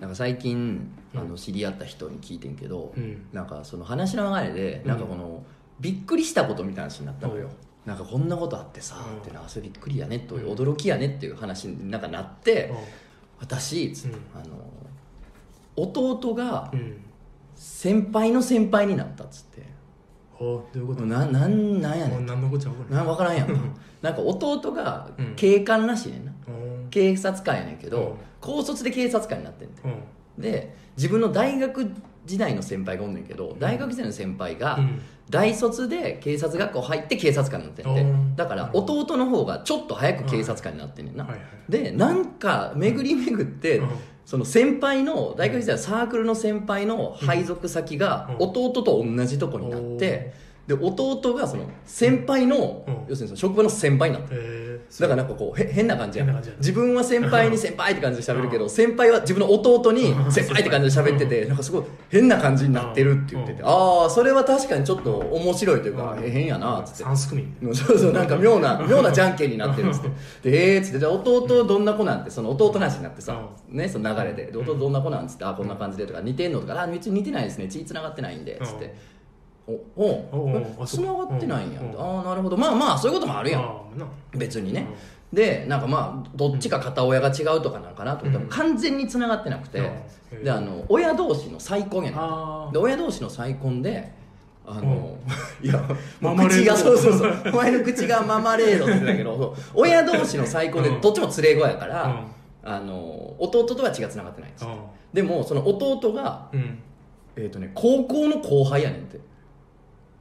なんか最近あの知り合った人に聞いてんけど、うん。なんかその話の流れでなんかこの、びっくりしたことみたいな話になったのよ、なんかこんなことあってさ、うん。ってなそれびっくりやねとうん。驚きやねっていう話になんかなって、う私、つってうん。あの弟がんうん。先輩の先輩になったっつって、ほうどういうこと？ななんなんやねん何のこっちゃ分かな分からんやん。なんか弟がうん。警官らしいねんな、うん。警察官やねんけど、うん高卒で警察官になってんてうん。で自分の大学時代の先輩がおんねんけど大学時代の先輩がうん。大卒で警察学校入って警察官になってんてうんだから弟の方がちょっと早く警察官になってんねんな、はいはい。でなんか巡り巡って、うん。その先輩の大学時代のサークルの先輩の配属先がうん。弟と同じとこになって、で弟がその先輩の、うん。要するにその職場の先輩になっただからなんかこうへ変な感じや自分は先輩に先輩って感じで喋るけど、うん。先輩は自分の弟にうん。先輩って感じで喋ってて、なんかすごい変な感じになってるって言ってて、うん。ああそれは確かにちょっと面白いというか、変やなっつって。三すくみもうそうそうなんか妙な妙なじゃんけんになってるっつって。でええー、っつってじゃあ弟どんな子なんてその弟の話になってさ、ねその流れで。で弟どんな子なんつってあこんな感じでとか似てんのとかあ別に似てないですね。血繋がってないんでつって、おおおうおうあそう繋がってないんや、うんああなるほど。まあまあそういうこともあるやん。別にね、でなんかまあどっちか片親が違うとかなんかなと思っても、うん。完全に繋がってなくて、うん。であの親同士の再婚やねで親同士の再婚であの、いや もう口がそうそうそう。お前の口がママレードって言ってたけど 親同士の再婚でうん。どっちも連れ子やから、うん。あの弟とは血が繋がってないんですあでもその弟が、うん。えーとね、高校の後輩やねんって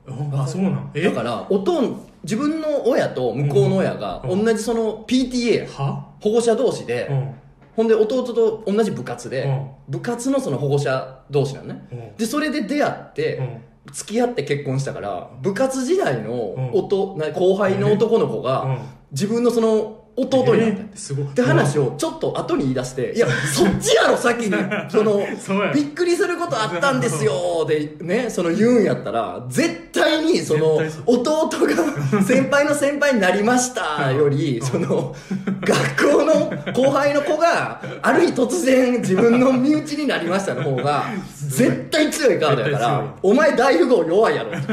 ああそうなん？え？だからおとん自分の親と向こうの親がうん同じその PTA 保護者同士で、うん。ほんで弟と同じ部活で、うん。部活のその保護者同士なのね、うん。でそれで出会って、うん。付き合って結婚したから部活時代の後輩の男の子が、うん。自分のその弟になったんやえーすごい。って話をちょっと後に言い出して「いやそっちやろ先に。そのびっくりすることあったんですよ」でねその言うんやったら絶対にその弟が先輩の先輩になりました よりうん。その学校の後輩の子がある日突然自分の身内になりましたの方が 絶対強いカードやからお前大富豪弱いやろって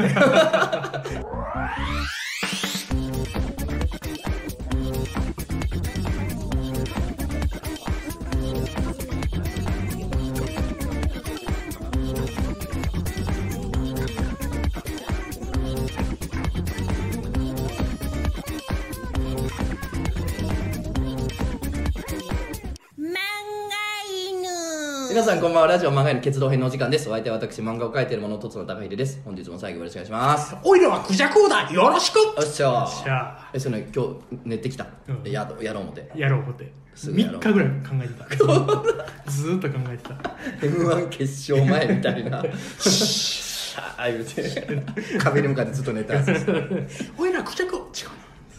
皆さんこんばんは。ラジオ漫画への決動編のお時間です。お相手は私漫画を描いている者とつの高秀です。本日も最後よろしくお願いします。おいらはクジャク王だよろしく。よっしゃよっしゃえその今日練ってきた、うん。ややろう思って。やろう思って。すぐやろう。3日ぐらい考えてた。ずーっと考えてた。m 1決勝前みたいな。シャー言うて。壁に向かってずっと寝た。おいらクジャク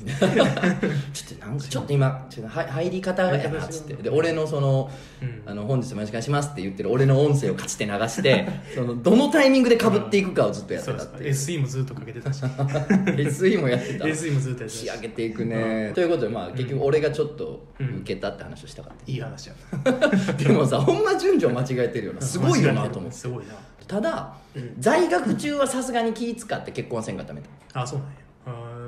ちょっとなんかちょっと今ちょっとは入り方やなっつって。で俺のその,、うん。あの本日もよろしくお願いしますって言ってる俺の音声を勝ちて流して そのどのタイミングでかぶっていくかをずっとやってたっていう。SE もずっとかけてたし。SE もやってた。SE もずっとやってた仕し上げていくね、ということでまあ結局俺がちょっと受けたって話をしたかった、いい話や。でもさほんま順序間違えてるよな。すごいよなと思って。すごいな。ただ、うん。在学中はさすがに気使って結婚せんかったみたい。あそうなんや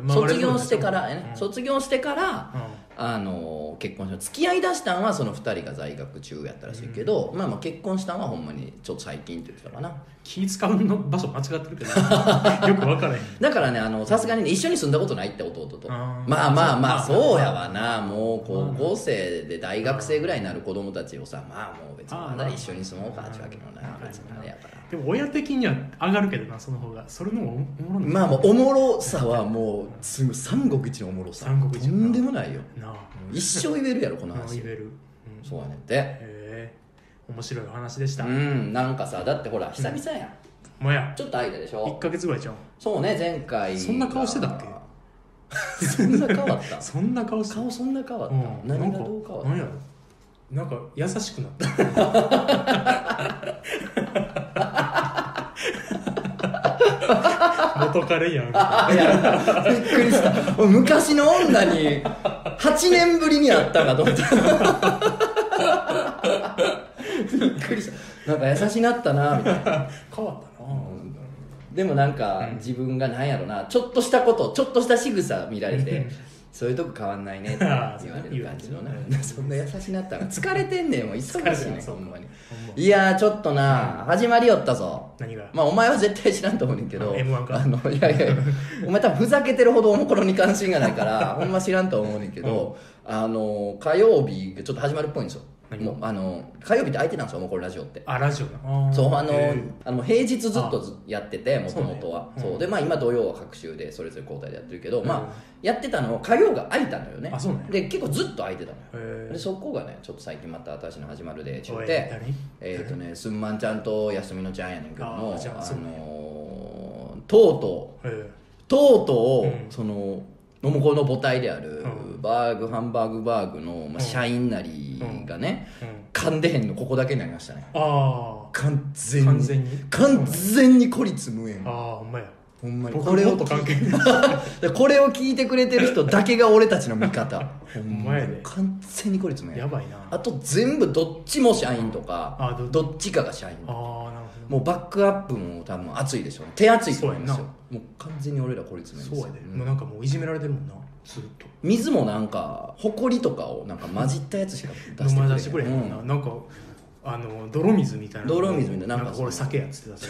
まあ卒業してから、ね。うん。卒業してから、うん。あの結婚した。付き合いだしたんはその2人が在学中やったらしいけど、まあまあ結婚したんはほんまにちょっと最近って言ってたかな。気使うの場所間違ってるけど よく分からへん。だからねあのさすがにね一緒に住んだことないって弟とまあまあまあそうやわな。もう高校生で大学生ぐらいになる子供たちをさまあもう別にまだ一緒に住もうかってわけのない。別にあれやからでも親的には上がるけどなその方が。それの方がおもろい。まあもうおもろさはもうすぐ三国一のおもろさ。三国一とんでもないよ。なあ。一生言えるやろこの話。言える、うん。そうやねんて。へえ。面白いお話でした、うんなんかさだってほら久々やん。もや。ちょっと空いたでし1ょか月ぐらいじゃんそうね前回。がそんな顔してたっけ？そんな変わった？そんな顔して顔そんな変わった、うん。何がどう変わったなんやろ。なんか優しくなった 元彼やん。あいやびっくりした。俺昔の女に8年ぶりに会ったかと思った。びっびっくりした。なんか優しなったなみたいな。変わったな、でもなんか自分がなんやろな。ちょっとしたことちょっとした仕草見られてそういうとこ変わんないねって 言われる感じのな そんな優しなったら疲れてんねんもう 忙しいねほんまに。いやーちょっとな始まりよったぞ。何が？まあお前は絶対知らんと思うねんけど。あ M1 か。あのいやいやお前多分ふざけてるほどおもころに関心がないからほんま知らんと思うねんけど、あの火曜日がちょっと始まるっぽいんですよ。何もうあの火曜日って空いてたんですよおもころラジオって。あラジオなそうあのへあの平日ずっとずやっててもともとは。そうねそう。でまあ今土曜は各週でそれぞれ交代でやってるけど、うん。まあやってたの火曜が空いたのよね。あそうね。で結構ずっと空いてたのよ。えでそこがねちょっと最近また新しいの始まるでちゅおいうて何えっ、とね すんまんちゃんとやすみのちゃんやねんけどもあのーとうとうえとうとう、うん。そのノモコの母体である、うん。バーグハンバーグバーグの、まあ、社員なりがね、噛んでへんのここだけになりましたね。あ完全に。完全に？完全に孤立無縁。あああほんまや。ほんまに。僕これを関係 でこれを聞いてくれてる人だけが俺たちの味方。ほんまやで。完全に孤立無縁。やばいな。あと全部どっちも社員とかあどどっちかが社員ああもうバックアップも多分熱いでしょうね。手厚いと思いますよ。もう完全に俺ら孤立無縁ですそうやで、うん。もうなんかもういじめられてるもんな。ずっと。水もなんか埃とかをなんか混じったやつしか出してくれへうん。なんかあの泥水みたいな泥水みたいなななんんかかこれ酒やっつって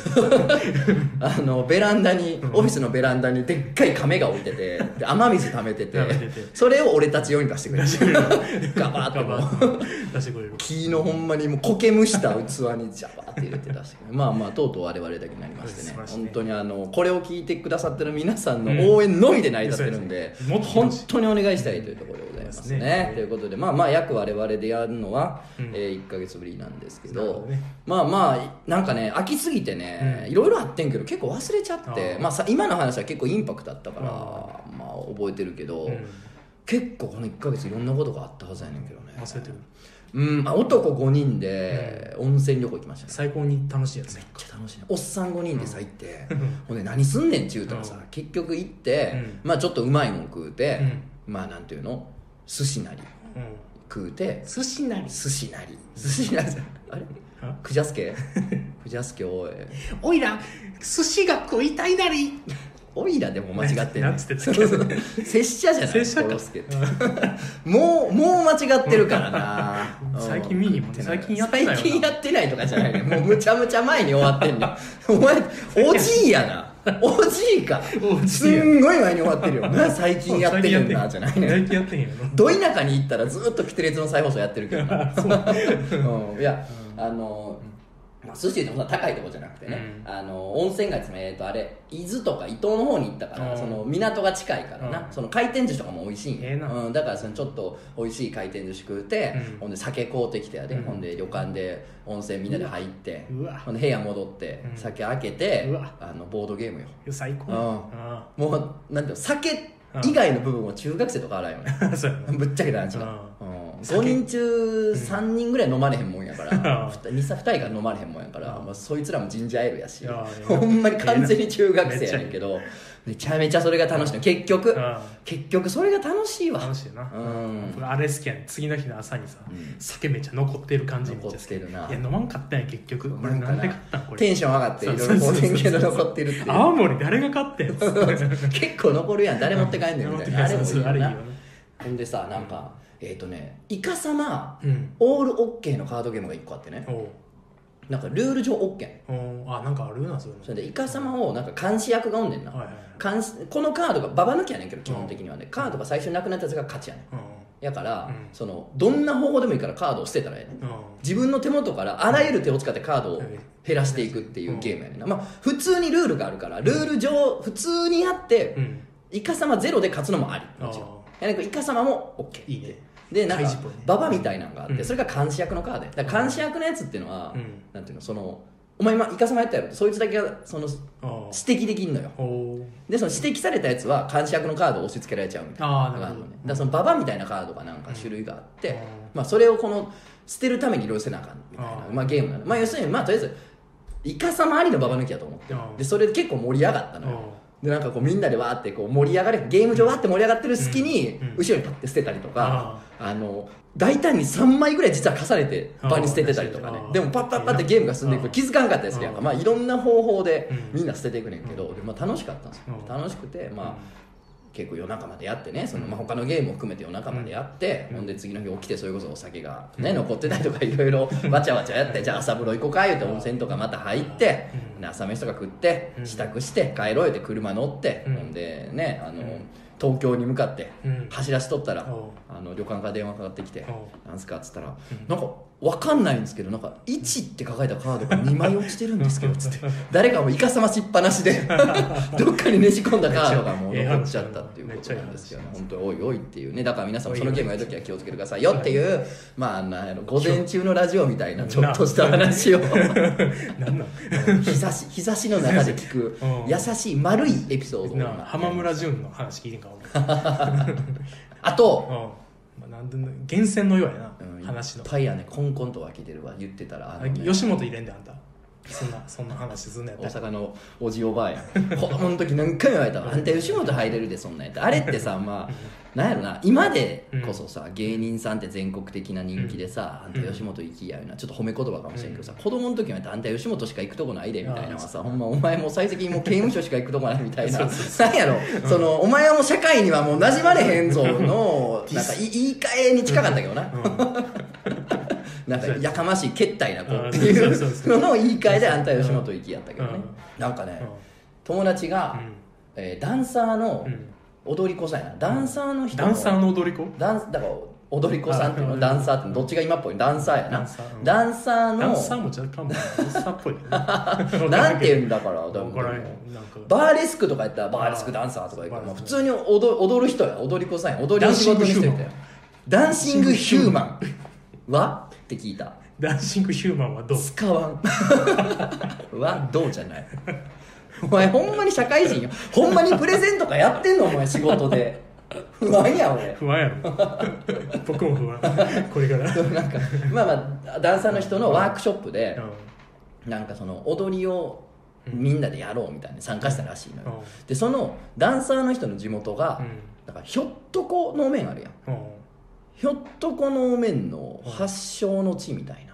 た。あのベランダにオフィスのベランダにでっかい亀が置いててで雨水溜めててそれを俺たち用に出してくれる。ガバーって出してくれる木のほんまにもう苔むした器にジャバーって入れて出してくれるまあまあとうとう我々だけになりましてね。ね。本当にあのこれを聞いてくださってる皆さんの応援のみで成り立ってるんで、うん本当にお願いしたいというところでますね。ですね。ということでまあまあ約我々でやるのは、うん。え1か月ぶりなんですけどね。まあまあなんかね飽きすぎてね、いろいろあってんけど結構忘れちゃってまあさ今の話は結構インパクトあったからあまあ覚えてるけど、うん。結構この1か月いろんなことがあったはずやねんけどね。忘れてる。うん、あ男5人で温泉旅行行きましたね。最高に楽しいやつね。めっちゃ楽しいね。おっさん5人でさ行って、ほんで何すんねんっちゅうたらさ、うん。結局行って、うまあちょっとうまいもん食うて、まあなんていうの寿司なり。うん、食うて寿司なり。寿司なり。寿司なり。あれ？あ？クジャスケクジャスケおい。おいら寿司が食いたいなり。オイラでも間違ってんなんつってたっけ？拙者じゃない拙者って。もうもう間違ってるからな。最近見にもね最近やってな最近やってないとかじゃないねもうむちゃむちゃ前に終わってんねん。お前おじいやなおじいか。おじすいや。んごい前に終わってるよ。な最近やってるんなじゃないね。最近やってへんよなど田舎に行ったらずっとキテレツの再放送やってるけど。なう。ん。いやあのまあ、寿司でもそんな高いとこじゃなくてね、うん。あの温泉街ですね、えー、とあれ伊豆とか伊東の方に行ったから、うん。その港が近いからな、うん。その回転寿司とかも美味しいんよ。ええな。うん、だからそのちょっと美味しい回転寿司食うて、うん。ほんで酒買うてきてやで、うん。ほんで旅館で温泉みんなで入ってほんで部屋戻って、うん。酒開けてあのボードゲームよ。最高。うん。あもうなんていうの酒以外の部分は中学生とか洗うよね、ぶっちゃけた話が、5人中3人ぐらい飲まれへんもんやから、うん。2, 2人が飲まれへんもんやから、うんまあ、そいつらもジンジャーエールやしほんまに完全に中学生やねんけど。めちゃめちゃそれが楽しい。の結局。うん。結局それが楽しいわ。楽しいな、うん。僕あれ好きやねん。次の日の朝にさ、うん。酒めっちゃ残ってる感じ残ってるな。いや飲まんかったんや結局。これなんで買ったん？これ。テンション上がっていろいろこう電源が残ってるって青森誰が買ってん？結構残るやん。誰持って帰んねんみたいな。あれもいいよな。ほんでさなんかえっ、とねイカサマうん。オールオッケーのカードゲームが1個あってね。なんかルール上オッケー。おう。あなんかあるなそういうの。それでイカ様をなんか監視役がおんねんな、はいはいはい。監視このカードがババ抜きやねんけど基本的にはね、カードが最初になくなったやつが勝ちやねん。うん。やから、うん。そのどんな方法でもいいからカードを捨てたらええねん。うん。自分の手元からあらゆる手を使ってカードを減らしていくっていうゲームやねんな、まあ普通にルールがあるからルール上普通にやって、うん。イカ様ゼロで勝つのもありもちろん。イカ様も OK いいねでなんかババみたいなのがあって、うん。それが監視役のカードや。だから監視役のやつっていうのは、うん。なんていうのそのお前今イカ様やったやろってそいつだけがそのあ指摘できんのよ。でその指摘されたやつは監視役のカードを押し付けられちゃうみたいな。のがあるのねだそのババみたいなカードがなんか種類があって、うん。まあ、それをこの捨てるためにいろいろせなあかんみたいな。まあ、ゲームなの。まあ要するにまあとりあえずイカ様ありのババ抜きやと思って。うんでそれで結構盛り上がったのよ。うでなんかこうみんなでわーってこう盛り上がれゲーム上わーって盛り上がってる隙に後ろにパッて捨てたりとかあの大胆に3枚ぐらい実は重ねて場に捨ててたりとかね。でもパッパッパってゲームが進んでいくと気づかんかったですけどうん。まあいろんな方法でうん。みんな捨てていくねんけど、まあ、楽しかったんですよ。うん。楽しくてまあ結構夜中までやってねその、まあ、他のゲームを含めて夜中までやって、うん。ほんで次の日起きてそれこそお酒が、ね残ってたりとかいろいろわちゃわちゃやってじゃあ朝風呂行こうか言うて温泉とかまた入って、うん。で朝飯とか食ってうん。支度して帰ろうよって車乗って、うん。ほんでねあの、うん東京に向かってうん。走らしとったら、あの旅館から電話かかってきておう「なんすか?」っつったら、うん。なんか分かんないんですけどなんか「1」って書かれたカードが2枚落ちてるんですけどつって。誰かもうイカさましっぱなしで どっかにねじ込んだカードがもう残っちゃったっていうことなんですよね。本当においおいっていうね。だから皆さんもそのゲームやるときは気をつけてくださいよっていうまあなんやろ午前中のラジオみたいなちょっとした話を。日差し日差しの中で聞くうん。優しい丸いエピソード浜村淳の話聞いてんか俺。あとうんまあなんで源泉のようやな、うん話の。いっぱいやねコンコンとは聞いてるわ言ってたら。あのね。吉本入れんであんたそんなそんな話すんのやっ大たら。阪のおじおばあや子供の時何回も言われたわ「あんた吉本入れるでそんなんやってあれってさまあなんやろな。今でこそさ芸人さんって全国的な人気でさ「あんた吉本行きや」いうなちょっと褒め言葉かもしれんけどさ子供の時に言われたらあんた吉本しか行くとこないで」みたいなのはさほんまお前もう最適もう刑務所しか行くとこないみたいな。そうそうなんやろ。そのお前はもう社会にはもう馴染まれへんぞのなんかい言い換えに近かったけどななんかやかましいけったいな子。っていそうのの言い換えであんた吉本行きやったけどね。うなんかねうん。友達が、うん。えーダンサーのうん。踊り子さんやな。ダンサーの人ダンサーの踊り子？ダンだから踊り子さんっていうあのダンサーってどっちが今っぽい？ダンサーやな。ダンサー。うん。ダンサーダンサーのも若干もおっさんっぽい なんて言うんだからバーレスクとかやったらバーレスクダンサーとか言う普通に踊踊る人や踊り子さんや。踊りの仕事にしてるダンシングヒューマン。は？って聞いた。ダンシングヒューマンはどう？使わん。はどうじゃない？お前ほんまに社会人よ。ほんまにプレゼントかやってんの？お前仕事で。不安や俺。不安やろ。僕も不安。これから。なんかまあまあダンサーの人のワークショップでうなんかその踊りをみんなでやろうみたいに参加したらしいのよ。ん。でそのダンサーの人の地元がうん。だからひょっとこの面あるやん。うんひょっとこの面の発祥の地みたいな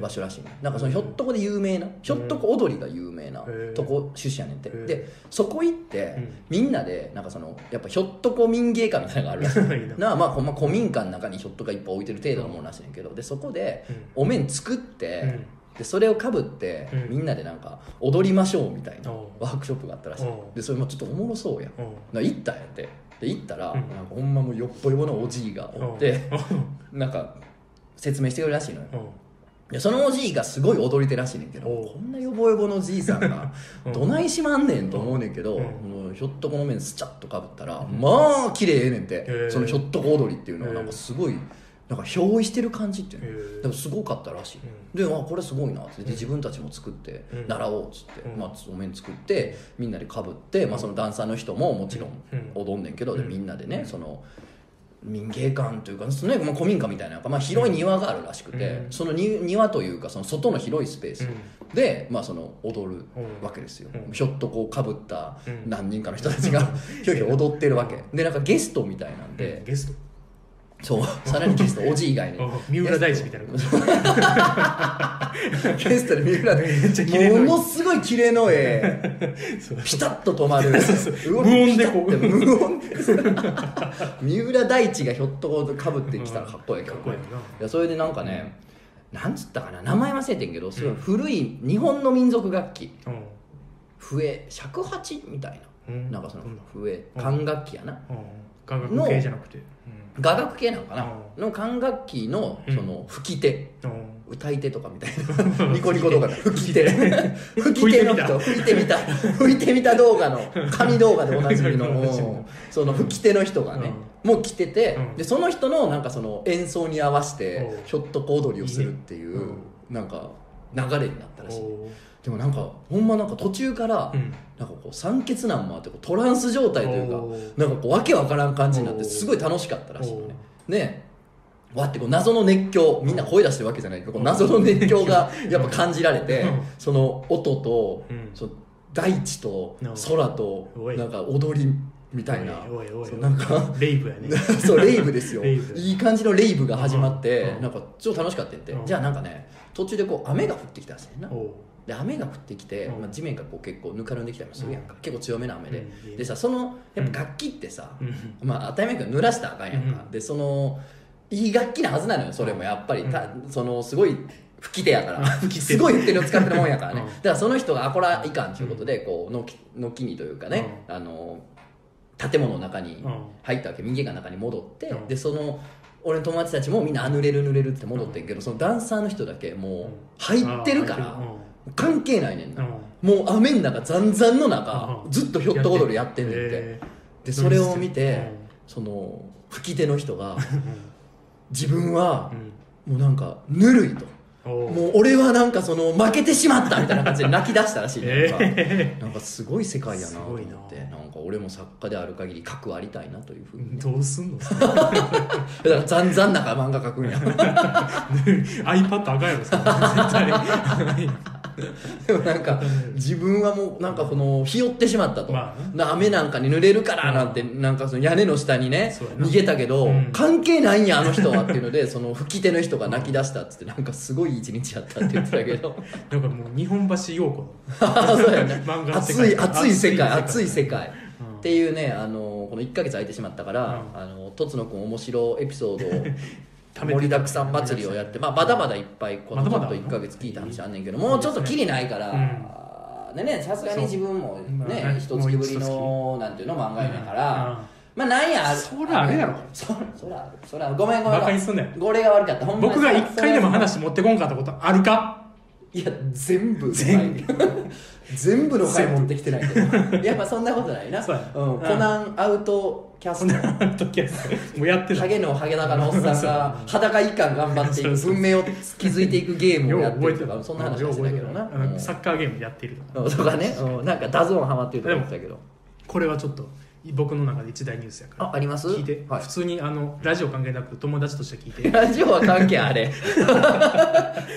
場所らしいね。なんかそのひょっとこで有名なひょっとこ踊りが有名なとこ出身やねんて。でそこ行ってうん。みんなでなんかそのやっぱひょっとこ民芸館みたいなのがあるらしい。なまあほんま古民家の中にひょっとこがいっぱい置いてる程度のものらしいねんけどでそこでうんお面作って、うん。でそれをかぶって、うん。みんなでなんか踊りましょうみたいなワークショップがあったらしい。でそれもちょっとおもろそうやん。う。んな行ったんやってで行ったら、うん。なんかほんまもうよっぽよぼのおじいがおって、なんか説明してくれるらしいのよ。うん。でそのおじいがすごい踊り手らしいねんけどこんなよぼよぼのじいさんがうん。どないしまんねんと思うねんけど、うん。もうひょっとこの面スチャッとかぶったら、まあ綺麗ええねんて、そのひょっとこ踊りっていうのはなんかすごいなんか憑依してる感じっていうでもすごかったらしい、であこれすごいなって。で自分たちも作ってうん。習おうっつって、うん。まあ、お面作ってみんなでかぶって、まあ、そのダンサーの人ももちろんうん。踊んねんけど、でうん。みんなでねその民芸館というか、そのねまあ、古民家みたいな、まあ、広い庭があるらしくて、うん。そのに庭というかその外の広いスペースうん。で、まあ、その踊るうん。わけですよ、うん。ひょっとこうかぶったうん。何人かの人たちがひょいひょい踊ってるわけ。でなんかゲストみたいなんで、ゲストそう。さらにゲストおじ以外に。あ三浦大知みたいな。ゲストで三浦めっちゃ綺麗なものすごい綺麗の絵。ピタッと止まる。無音でこう。無音で三浦大知がひょっとこうかぶってきたらかっこいいかっこいいな。いやそれでなんかね、なんつったかな。名前忘れてんけどすごい古い日本の民族楽器。笛尺八みたいな、うん。なんかそのうん。笛うん管楽器やな、うん雅楽系じゃなくて。雅楽系なのかな、うの管楽器のうん。その吹き手、うん。歌い手とかみたいな。ニコニコ動画で吹き手。吹き手。の人。吹いてみた。吹いてみた。動画の紙動画でおなじみの。その吹き手の人がね、もう来てて、うん。でその人のなんかその演奏に合わせてひょっとこ踊りをするっていういいねなんか流れになったらしい。おでもなんかほんまなんか途中からうん。なんかこう酸欠なんもあってこうトランス状態というかなんかこうわけわからん感じになってすごい楽しかったらしいのね。ね。わってこう謎の熱狂みんな声出してるわけじゃない。けど謎の熱狂が やっぱ感じられてうん。その音とうん。その大地と空となんか踊りみたいな。そうなんかレイブやね。そうレイブですよ。いい感じのレイブが始まって、うん。なん。かちょっと楽しかったんで、うんじゃあなんかね途中でこう雨が降ってきたんですよなで雨が降ってきて、うん。まあ、地面がこう結構ぬかるんできたりもするやんか、結構強めの雨で、うん。でさそのやっぱ楽器ってさ、うん。まあ当たり前やけど濡らしたらあかんやんか、うん。でそのいい楽器なはずなのよそれもやっぱり、うん。たそのすごい吹き手やから。すごい手の使ってるもんやからね、うん。だからその人があこれはいかんということでこう軒軒にというかね、あの建物の中にうん。入ったわけ。民家が中に戻って、うん。でその俺の友達たちもみんなあ濡れる濡れるって戻ってんけど、そのダンサーの人だけもう入ってるから、関係ないねんな、もう雨の中ザンザンの中、うん。ずっとひょっと踊りやってんねんって、えーでそれを見て、うんその吹き手の人がう自分はん。もうなんかぬるいと、もう俺はなんかその負けてしまったみたいな感じで泣き出したらしいねなんか。すごい世界やなと思っていな。なんか俺も作家である限り核ありたいなというふうに、ーどうすんの？だからざんざん中漫画描くんや。iPad あかんやろ絶対 でもなんか自分はもうなんかこのひよってしまったと、まあ雨なんかに濡れるからなんてなんかその屋根の下にね逃げたけど、うん。関係ないんやあの人はっていうので その吹き手の人が泣き出したっつってなんかすごい一日やったって言ってたけど。なんかもう日本橋陽子。の そうやね。熱い熱い世界熱熱いい世界。うん。っていうねあのこの1か月空いてしまったから、うん。あのとつのくん面白エピソードを盛りだくさん祭りをやって、まあ、まだまだいっぱいこのちょっとまだまだ1か月聞いた話あんねんけどもうちょっときりないから、でねさすがに自分もねね一月ぶりのなんていうの漫画やから、まあなんやそらあるやろ。そそらそらある。ごめんごめん。バカにすんなよ。俺が悪かった。僕が一回でもそれ話持ってこんかったことあるか？いや全部全部。全部の回持ってきてないけど。やっぱそんなことないな。うん、コナンアウトキャスト。時やもうやってた。ハゲのハゲ高のおっさんが 裸一貫頑張っていく。文明を築いていくゲームをやってるとかそんな話はしてたけどな。サッカーゲームやっているとか。うん。とかね、うん。なんかダゾーンハマってるとか言ってたけど。これはちょっと僕の中で一大ニュースやから。ああります？聞いて、はい。普通にあのラジオ関係なく友達として聞いて。ラジオは関係あれ。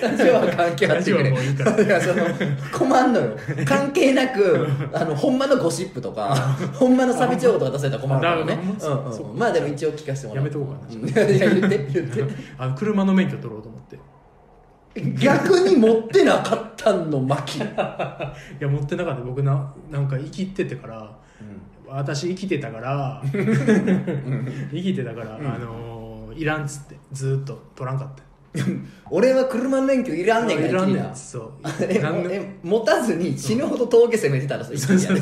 ラジオは関係あってくれ。ラジオはもういいから。その困んのよ。関係なくあのほんまのゴシップとかほんまのサビ情報とか出されたら困るからね。なるほどうんうん。そうまあでも一応聞かせてもらうやめとこうかうん。いや言って言って。あの車の免許取ろうと思って。逆に持ってなかったんの巻いや持ってなかった。僕ななんか生きててから私生きてたから 生きてたから、あのーいらんっつってずーっと取らんかった 俺は車の免許いらんねんがいらんねん。そう。えなんでえ持たずに死ぬほど峠攻めてたらさ一気にやね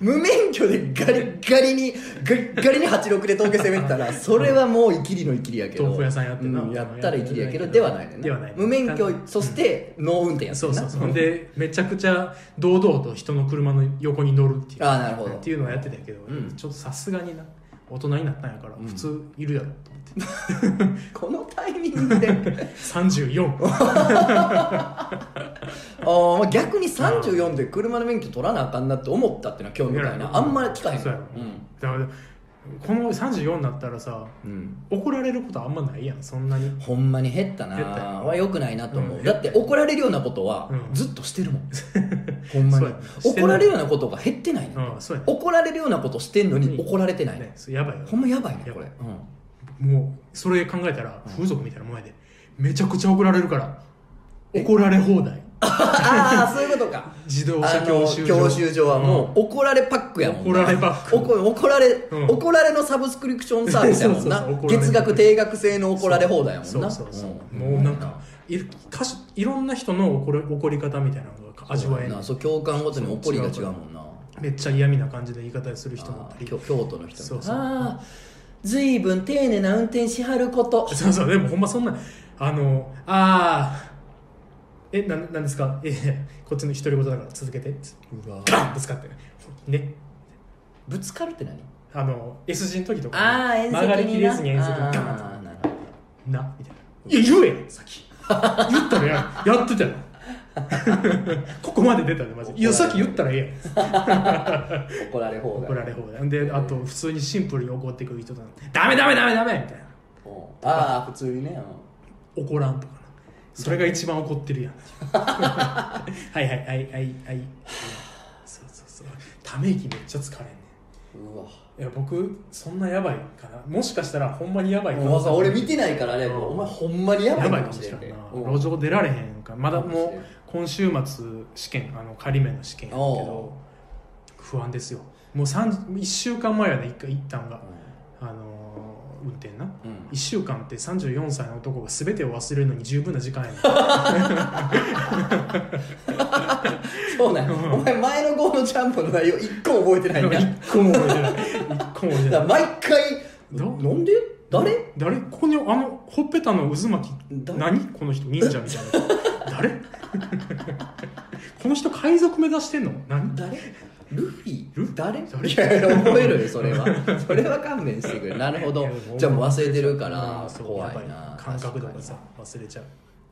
無免許でガリッガリにガリッガリに86で峠攻めてたらそれはもう生きりの生きりやけど。豆腐屋さんやってな。うんやったら生きりやけどではないねではない無免許そしてノー運転やってそうそうそう。でめちゃくちゃ堂々と人の車の横に乗るっていう。ああなるほど。っていうのをやってたけど、うん。ちょっとさすがにな大人になったんやからうん。普通いるやろと思って、このタイミングで。34 ああ逆に34で車の免許取らなあかんなって思ったっていうのは興味深いな。あんまり聞かへん。そうや。ろだからこの34になったらさうん、うん怒られることあんまないやんそんなに。ほんまに減ったな。減ったよ。は良くないなと思う、うんだって怒られるようなことはうん。ずっとしてるもん、ほんまに。怒られるようなことが減ってないね、うん怒られるようなことしてんのにうん。怒られてないねやばいよ。ほんまやばいねこれ、もうそれ考えたら風俗みたいな前で。めちゃくちゃ怒られるから。怒られ放題ああそういうことか。自動あ車の教習所。教習所はもう怒られパックやもんな怒られパック。怒怒られ、うん。怒られのサブスクリプションサービスやもんな。月額定額制の怒られ放題やもんな。そうそうそう、ん。もうなんかいかしいろんな人の怒り怒り方みたいなのが味わえない。そう共感ごとに怒りが違うもんな。めっちゃ嫌味な感じの言い方する人もいたり。京京都の人そうそう。ああ随分丁寧な運転しはること。そうそう。でもほんまそんなあのああえななんですか？えこっちの独り言だから続けて。つうわ。ガンぶつかって。ね。ぶつかるって何？あの S 字の時とか。ああ縁石にな。曲がりきれずに縁石にガンあーなみたいな。いや言え。さっき言ったらややってたよ。ここまで出たねマジで。いやさっき言ったらええやん。怒られ放題。怒られ放題。であと普通にシンプルに怒ってくる人だダメダメダメダメみたいな。う。んああ普通にね。怒らんとか。なそれが一番怒ってるやん。はいはいはいはいはい。そうそうそう。ため息めっちゃ疲れんねうわ。いや僕そんなやばいかな。もしかしたらほんまにやばいかも。俺見てないからね、う。んお前ほんまにやばいかもしれんな。うん。路上出られへんか。まだもう今週末試験あの仮免の試験やけど不安ですよ。もう1週間前やね一回行ったんが。あのー運転な。うん。1週間って34歳の男が全てを忘れるのに十分な時間やね そうなん。やお前前の号のジャンプの内容一個も覚えてないんだ。一個も覚えてない。一個も覚えてない。毎回どなんで？誰？誰？ここにあのほっぺたの渦巻き誰？何？この人忍者みたいな。誰？この人海賊目指してんの？何？誰？誰？誰 いやいや覚えろよそれは。それは勘弁してくれ。なるほど。じゃあもう忘れてるかう。ら怖いな感覚とかさ忘れちゃう。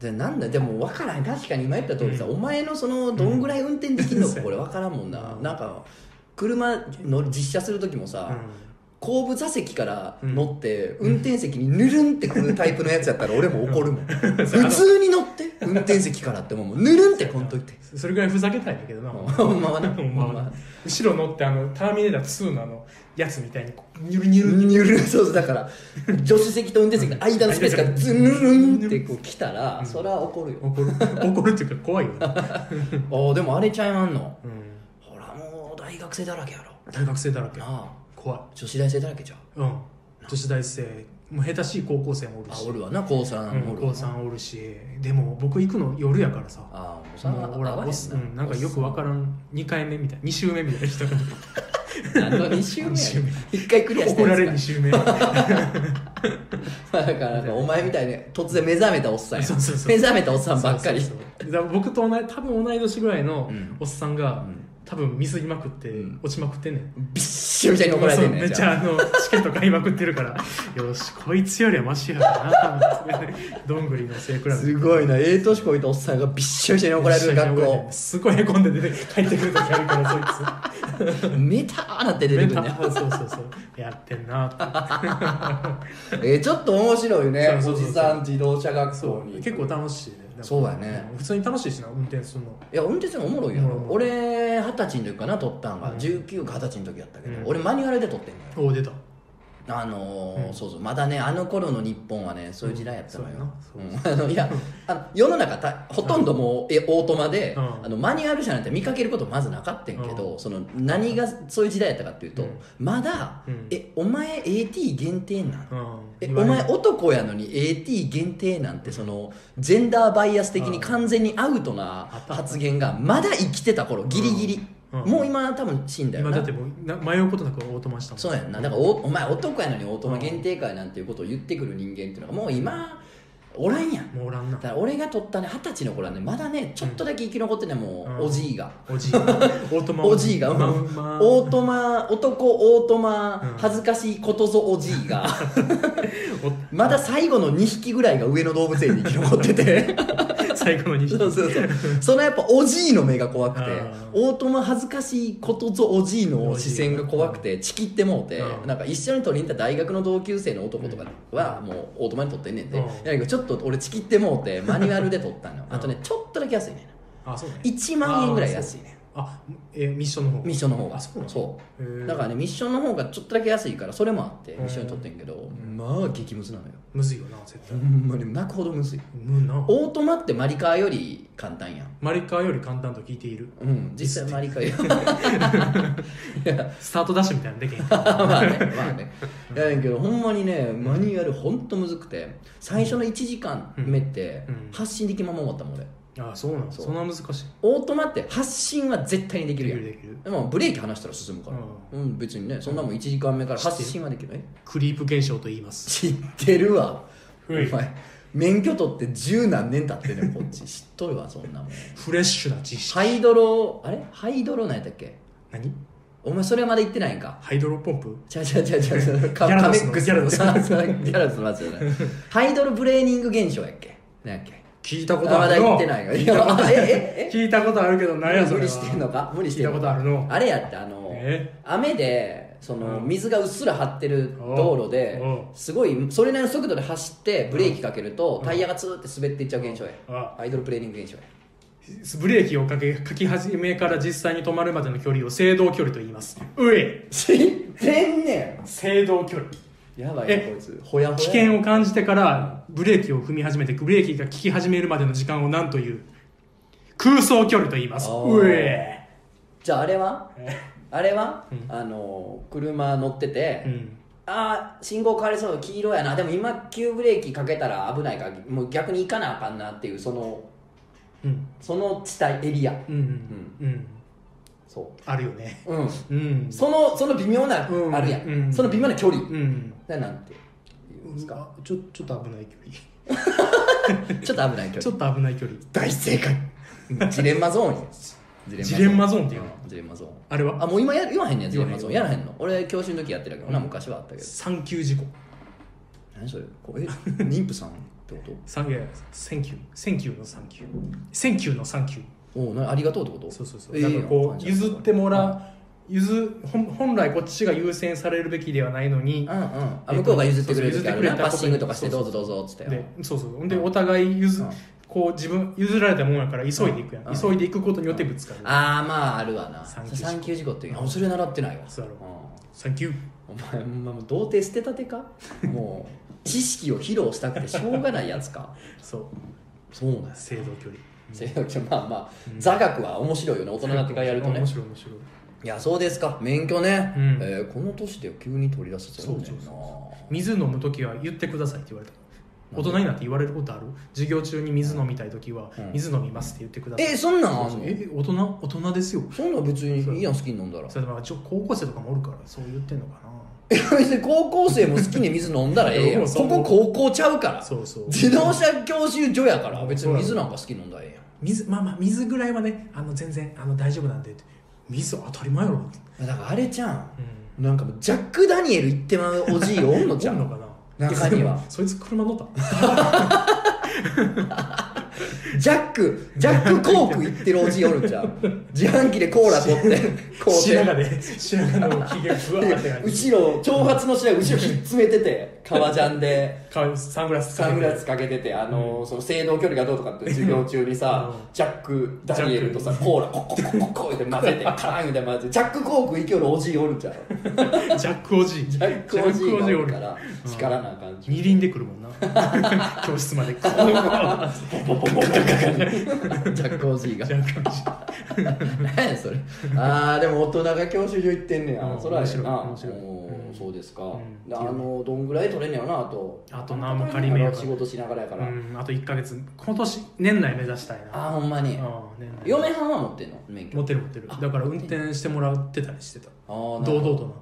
でなんだでも分からん。確かに今言った通りさ、お前のそのどんぐらい運転できるのかこれ分からんもんな、うんなんか車の実車する時もさ、後部座席から乗って、運転席にぬるんってくるタイプのやつやったら俺も怒るもん。普通に乗って運転席からってもうぬるんってこんといて。うん それぐらいふざけたいんだけどな。ほんまはな ほんまは後ろ乗ってあのターミネーター2のあのやつみたいにニュルニュルぬるそうそうだから助手席と運転席の間のスペースがずぬるんってこう来たら、それは怒るよ。怒る。怒るっていうか怖いよね、ああでもあれちゃいまんの？うん、ほらもう大学生だらけやろ。大学生だらけ。なあ怖い。女子大生だらけじゃん。うん。女子大生。もう下手しい高校生もおるし。あおるわな。高3うんおるわ高3おるし。でも僕行くの夜やからさ。ああもうさもう俺おっうん、なんかよくわからん。2回目みたい2週目みたいな人が何の2週目や二週目。1回クリアして怒られる2る週目。だからなんかお前みたいに突然目覚めたおっさんや。そうそうそう。目覚めたおっさんばっかり。そうそうそう。だから僕と同い多分同い年ぐらいのうん。おっさんが、うん多分ミスりまくって、うん。落ちまくってんねん。びっしょびしょに怒られてんねんめっちゃあのチケット買いまくってるから。よしこいつよりはマシやな多分。どんぐりの背比べ。すごいなええ年こいたおっさんがびっしょびしょに怒られる学校すごいへこんで出て帰ってくる時あるからそいつ。メターなって出てくるねそうそうそう。やってんな。と かえーちょっと面白いね。おじさん自動車学そ校に。う結構楽しいねそうやね。ん普通に楽しいしな運転するの。いや運転するのおもろいやろ、うん俺二十歳の時かな撮ったんが、うん。19か二十歳の時やったけど、うん。俺マニュアルで撮ってんのよおお出た。あのーうん。そうそうまだねあの頃の日本はねそういう時代やったのよ、いやあの世の中たほとんどもう、えオートマで、うん。あのマニュアル車なんて見かけることまずなかったんけど、うその何がそういう時代やったかっていうと、うん。まだ、うん。えお前 AT 限定なんうんえお前男やのに AT 限定なんてそのジェンダーバイアス的に完全にアウトな発言がまだ生きてた頃ギリギリ、うん。もう今多分死んだよな。今だってもうな迷うことなくオートマしたもん。そうやんな。だからおお前男やのにオートマ限定会なんていうことを言ってくる人間っていうのがもう今おらんやん。もうおらんな。だから俺が取ったね二十歳の頃はねまだねちょっとだけ生き残ってねもうおじいが、おじい。オートマおじいが、オートマ男オートマうん。恥ずかしいことぞおじいが。おまだ最後の2匹ぐらいが上野動物園に生き残ってて最後の2そうそうそう。そのやっぱおじいの目が怖くてオー。トマ恥ずかしいことぞおじいの視線が怖くてチキってもうてうんなんか一緒に取りに行った大学の同級生の男とかはもうオートマに取ってんねんでうん。いやちょっと俺チキってもうてマニュアルで取ったの。よあとねちょっとだけ安いねんな。あそうね。1万円ぐらい安いねあえミッションの方ミッションの方が。あそうそう。だからねミッションの方がちょっとだけ安いからそれもあってうん。ミッションに取ってんけど。まあ激ムズなのよ。むずいよな絶ほ対ん。まに泣くほどむずい。むなオートマってマリカーより簡単やん。マリカーより簡単と聞いている？うん。実際マリカーよいや スタートダッシュみたいなのでけへん まあねまあね。いやねんけどほんまにねマニュアルほんとむずくて最初の1時間目ってうん。発進できまま終わったもん俺あそうなのそう。そんな難しい。オートマって発進は絶対にできでるやん。きるできる。でもブレーキ離したら進むから。うん。別にねそんなもん1時間目から発進はできる。えクリープ現象と言います。知ってるわ。おはい前免許取って十何年経ってんねんこっち。知っとるわそんなもん。フレッシュな知識。ハイドロあれ？ハイドロなんやったっけ？何？お前それまで言ってないんか？ハイドロポンプ？ちゃうちゃうちゃうちゃう。ちゃギャラカメックスギャラドスさギャラドスのやつじゃないハイドロブレーニング現象やっけ？なんやっけ？聞いたこあまだとあるの言ってないよ聞いたこといやええ聞いたことあるけど何やそれは。無理してんのか？無理してんの聞いたことあるの？あれやってあのえ？雨でそのうん。水がうっすら張ってる道路ですごいそれなりの速度で走ってブレーキかけるとタイヤがツーって滑っていっちゃう現象や。あハイドロプレーニング現象や。ブレーキをかけかけ始めから実際に止まるまでの距離を制動距離と言います。うえ全然制動距離やばいこいつ。ほやほや。危険を感じてからブレーキを踏み始めてブレーキが効き始めるまでの時間を何という空走距離と言います。あー。うえじゃああれは？え？あれは、うん。あの車乗ってて、うん。ああ信号変わりそう黄色やな。でも今急ブレーキかけたら危ないからもう逆に行かなあかんなっていうそのうん。その地帯エリア。うん。うん。うんそあるよね。ううん。うん。そのその微妙な、うん。あるやん、うん。その微妙な距離、うん。ななんて言うんですか、あちょちょっと危ない距離。ちょっと危ない距離。ちょっと危ない距離。大正解。ジレンマゾーンや。ジレンマゾーン。っていうの？ん。ジレンマゾーン。あれは？あもう今や言わへんねんジレンマゾーン。やらへんの？俺教習の時やってたけど。な、うん。昔はあったけど。サンキュー事故。何それ？こえ？妊婦さんってこ産いやセンキュー。センキューの産休サンキューのサンキューとおうなありがとうってこと？そうそうそう。ええだからこう譲ってもらう譲本本来こっちが優先されるべきではないのにうんうん。あ向こうが譲ってくれる時あるなパッシングとかしてどうぞどうぞっつってでそうそう。でお互い譲うん。こう自分譲られたもんやから急いでいくやうん。ん。急いでいくことによってぶつかる。ああまああるわな。産休事故っていうのそれ習ってないわ。そうやろうん。サンキュー。お前ほんまもう童貞捨てたてか？もう 知識を披露したくてしょうがないやつか。そう。そうなん制動距離せまあまあ、座学は面白いよね。大人になってからやるとね。面白い面白い。いやそうですか。免許ね、うん。えーこの年で急に取り出すそうそうそう。水飲む時は言ってくださいって言われた。大人になって言われることある？授業中に水飲みたい時はうん。水飲みますって言ってください。えそんなんあんの？え大人大人ですよ。そんなん別にいいやん好きに飲んだら。それ高校生とかもおるからそう言ってんのかいや別に高校生も好きに水飲んだらええやん。ここ高校ちゃうから。なそうそう。自動車教習所やから別に水なんか好きに飲んだらええやん。水まあまあ水ぐらいはねあの全然あの大丈夫なんで。って水当たり前やろ。だからあれちゃん。うん。なんかもうジャック・ダニエル行ってまうおじいおんのちゃ んのかな。中には。そいつ車乗った ジャックジャック・コーク行ってるおじいおるんちゃう？自販機でコーラ取ってこう白髪で白髪のひげふわーって後ろ長髪の白髪後ろひっつめてて革ジャンで。顔サングラスサングラスかけててあの、その制動距離がどうとかって 授業中にさ、うん。ジャック・ダニエルとさコーラコッコッコッコッコッって混ぜてカーンみたいな混ぜて。ジャック・コーク行きよるおじいおるんちゃう？ジャックおじい。ジャックおじいがおるから叱らなあかん。二輪で来るもんな。教室まで。ジャジャックおじいが。ックおじい何やそれ。ああでも大人が教習所行ってんねや、うんそれは面白い。面白い。そうですか、あのどんぐらい取れんねやろなあと。あとなもう仮免やか。ら仕事しながらやから、うんあと1か月今年年内目指したいな。ああほんまに？うん年内。嫁はんは持ってんの？免許。持ってる持ってる。だから運転してもらってたりしてた。あー堂々とな。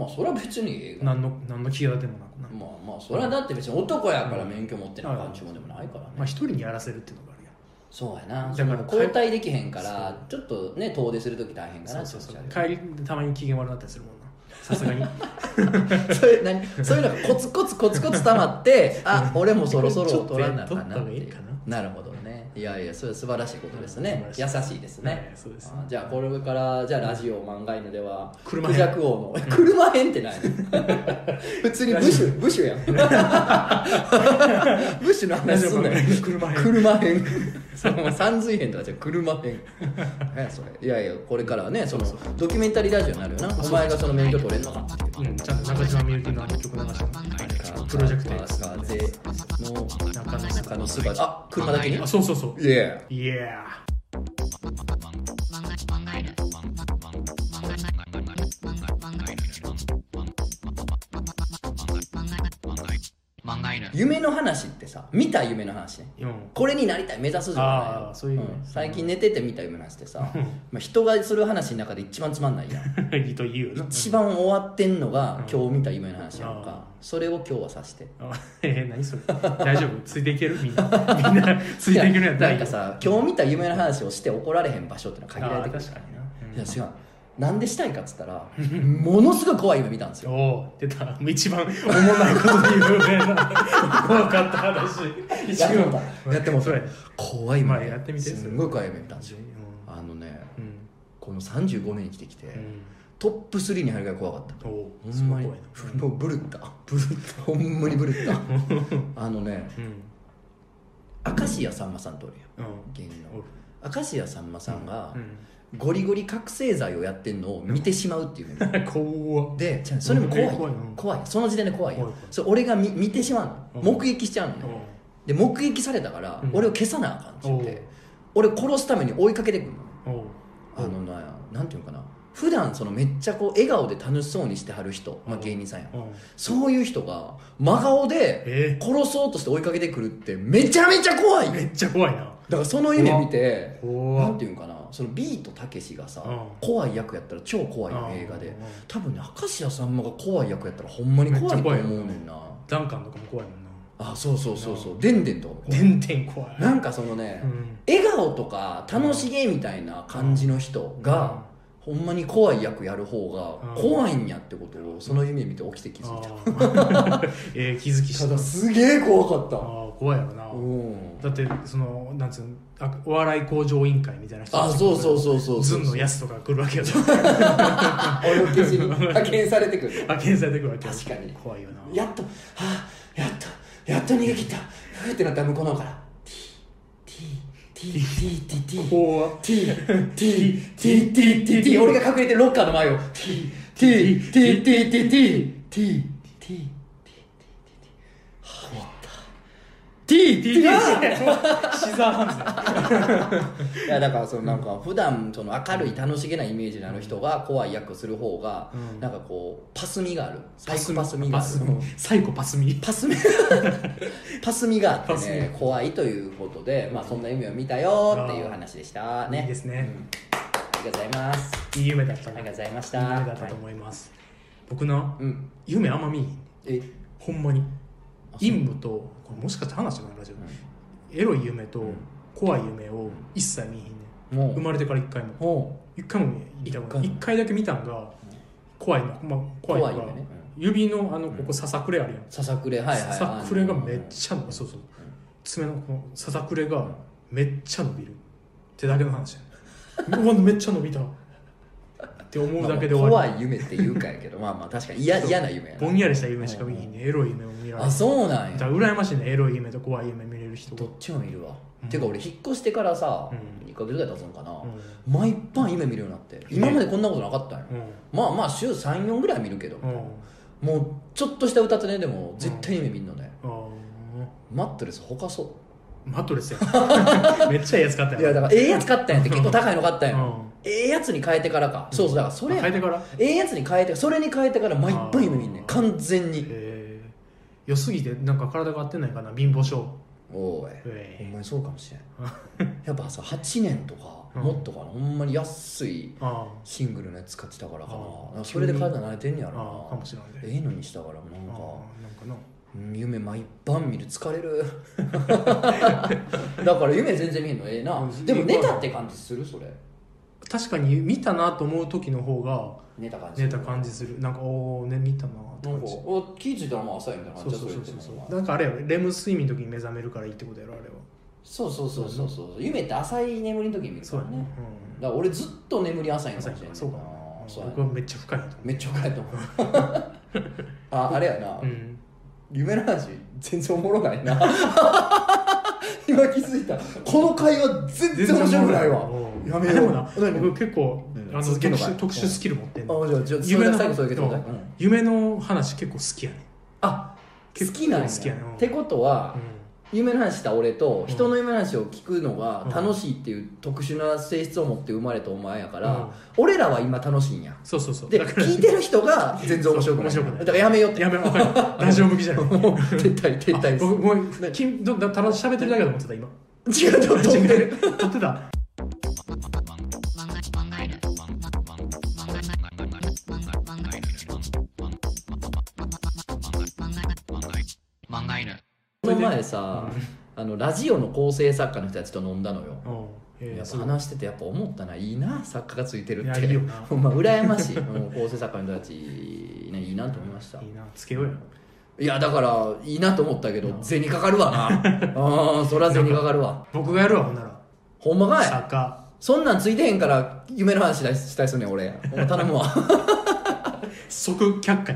まあそれは別にええが。何の何の気が出てもなくな。まあまあそれはだって別に男やから免許持ってない感じもでもないからね、まあ一人にやらせるっていうのがあるやん。そうやな。だから交代できへんからちょっとね遠出する時大変かなそうそうそう。帰りたまに機嫌悪くなったりするもんなさすがに。う そういう何？そういうのがコツコツコツコツ溜まって あ俺もそろそろ取らなあかんなっていう。な。るほどね。いやいやそれ素晴らしいことですね、うん優しいですね、はいそうです。あじゃあこれからじゃあラジオ漫画犬では車編。クジャク王の車編ってない 普通にブシュブシュやん。ブシュの話すんなよ。車編。車編その 三髄編とかじゃ車編。それ。いやいやこれからはねそのドキュメンタリーラジオになるよな。お前がその免許取れんのかううんちゃんと中島みゆきのあの曲流してるプロジェクト風の中野中の姿あ車だけに？あそうそうそう。いやいや夢の話ってさ見た夢の話ね。うん。これになりたい目指すじゃないそういうね最近寝てて見た夢の話ってさ、うん。まあ、人がする話の中で一番つまんないやん。いいと言う一番終わってんのがうん。今日見た夢の話やんあかそれを今日はさして。あ えー、何それ。大丈夫？ついていける？みんな。みんなついていけるやったらないんかさ今日見た夢の話をして怒られへん場所ってのは限られてくる。かにな、うん。いや違うなんでしたいかっつったらものすごい怖い夢見たんですよ。おお出た。一番おもんないことで有名な怖かった話。一やってもう番。たやってもそれ怖い夢。まあやってみてすんごい怖い夢見たんですよ。うあのねん。この35年生きてきて、うん。トップ3に入るぐらい怖かった。ほんまに。もうブルった。ブルった。ほんまにブルった。あのねうん。明石家さんまさんとおるやん。うん。芸人の。明石家さんまさんがうんゴリゴリ覚醒剤をやってんのを見てしまうっていうね 怖っ。でじゃあそれも怖い怖い。な怖い。その時点で怖いよ。それ俺が見見てしまうの。うん。目撃しちゃうのねうで目撃されたからうん。俺を消さなあかんって言って俺殺すために追いかけてくるの。あのななんていうのかな。普段そのめっちゃこう笑顔で楽しそうにしてはる人、まあ、うん。芸人さんやうん。そういう人が真顔でえ？殺そうとして追いかけてくるってめちゃめちゃ怖いだめっちゃ怖いな。からその夢見て怖なんていうんかなそのビートたけしがさうん。怖い役やったら超怖い映画で。うん多分ね明石家さんまが怖い役やったらほんまに怖いと思うねんな。ダンカンとかも怖いもんな。あそうそうそうそうでん。でんとかも怖い。でんでん怖い。なんかそのねうん。笑顔とか楽しげみたいな感じの人が、ほんまに怖い役やる方がうん。怖いんやってことをその夢見て起きて気づいた、あー。えー気づきしたただすげえ怖かった。あー怖いやろな。うん。だってそのなんつうのあお笑い向上委員会みたいな人あそうそうそうそうズンのやつとか来るわけやぞ俺を消しに派遣されてくる。派遣されてくるわけや確かに。怖いよな。やっとはあやっとやっと逃げ切った。ふーってなったら向こうの方から TTTTT 怖っ TTTTT 俺が隠れてるロッカーの前を TTTTTT T T シザーハンズいやだからそのなんか普段その明るい楽しげなイメージのある人が怖い役する方がなんかこうパスミがあるサイコパスミがあるサイコパスミパスミパスミがあってね怖いということでまあそんな夢を見たよっていう話でしたねいいですねうんありがとうございますいい夢だったありがとうございましいいた夢だったと思います僕なうん夢あんま見えほんまに陰夢ともしかして話したかなラジオ。エロい夢とうん。怖い夢を一切見えへんねもう。生まれてから一回も。も一回も見たことない一回だけ見たんが怖いな、まあ、怖いのがね。指のあのここささくれあるやん。ささくれ。はいはいささくれがめっゃちゃ伸びそうそう爪のこのささくれがめっちゃ伸びるってだけの話やねうわめっちゃ伸びたって思うだけで終わり。怖い夢って言うかやけど まあまあ確かに嫌嫌な夢やな。ぼんやりした夢しか見えへんね。エロい夢も見られあるそうなんや。だから羨ましいね。エロい夢と怖い夢見れる人どっちも見るわ、うん。てか俺引っ越してからさ、うん。1ヶ月ぐらい経つのかな、う毎晩夢見るようになって。今までこんなことなかったんよ、ん。まあまあ週34ぐらい見るけど、うん。うんもうちょっとした歌つねでも絶対夢見んのね、あマットレスほかそーマットレスや。めっちゃいいやつ買ったいやだからええやつ買ったんやって結構高いの買ったんや、うんええやつに変えてからか、そうそうだからそれや変えてから？ええやつに変えてそれに変えてから毎晩夢見んねん。完全に。えー。良すぎてなんか体が合ってないかな？貧乏症。おい。えほんまにそうかもしれん。やっぱさ8年とか、うん。もっとかな？ほんまに安いあシングルのやつ使ってたからかな。それで体慣れてんねやろ。なかもしれんね。ええのにしたからなんあかーなんかな。うん夢毎晩見る疲れる。だから夢全然見えんの？ええな。うん。でも寝たって感じする？それ確かに見たなと思う時の方が寝た感じ。寝た感じする。なんかおおね見たなってなんかお気付いたらもう朝やみたいなそう感じ。そうそうそうそそうな。んかあれやろ。レム睡眠の時に目覚めるからいいってことやろあれは。そうそうそうそうそう夢って浅い眠りの時に見るからね。うだから俺ずっと眠り浅いんのかもしれないそうかそうや僕はめっちゃ深いめっちゃ深いと思う。ああれやな、ううん。夢の話全然おもろないな今気づいた。この会話全然面白くないわ。うんやめよう。でもな何僕結構うん。あの特殊特殊スキル持ってんの。あじゃあじゃあ夢の最後そういうけどうん。夢の話結構好きやねあ好きなんや。好きやねうん。ってことは、う夢の話した俺とうん。人の夢の話を聞くのがうん。楽しいっていう特殊な性質を持って生まれたお前やから、うん。俺らは今楽しいんや。そうそうそう。でだから聞いてる人が全然面白くない。面白くない。だからやめようって。やめよう分かる。ラジオ向きじゃないもう撤退撤退ですごめん君どだただ喋ってるだけだと思ってた今。違うと飛んでる。撮ってた前さあのラジオの構成作家の人たちと飲んだのよ。やっぱ話しててやっぱ思ったな。いいな作家がついてるって。いやいいよな。ほんま羨ましい、うん構成作家の人たち、ね、いいなと思いました。いいな。つけようやいやだからいいなと思ったけど銭かかるわな。ああそら銭かかるわ。僕がやるわほんなら。ほんまかい？作家。そんなんついてへんから夢の話したりしたりすんねん俺。ほんま頼むわ。即却下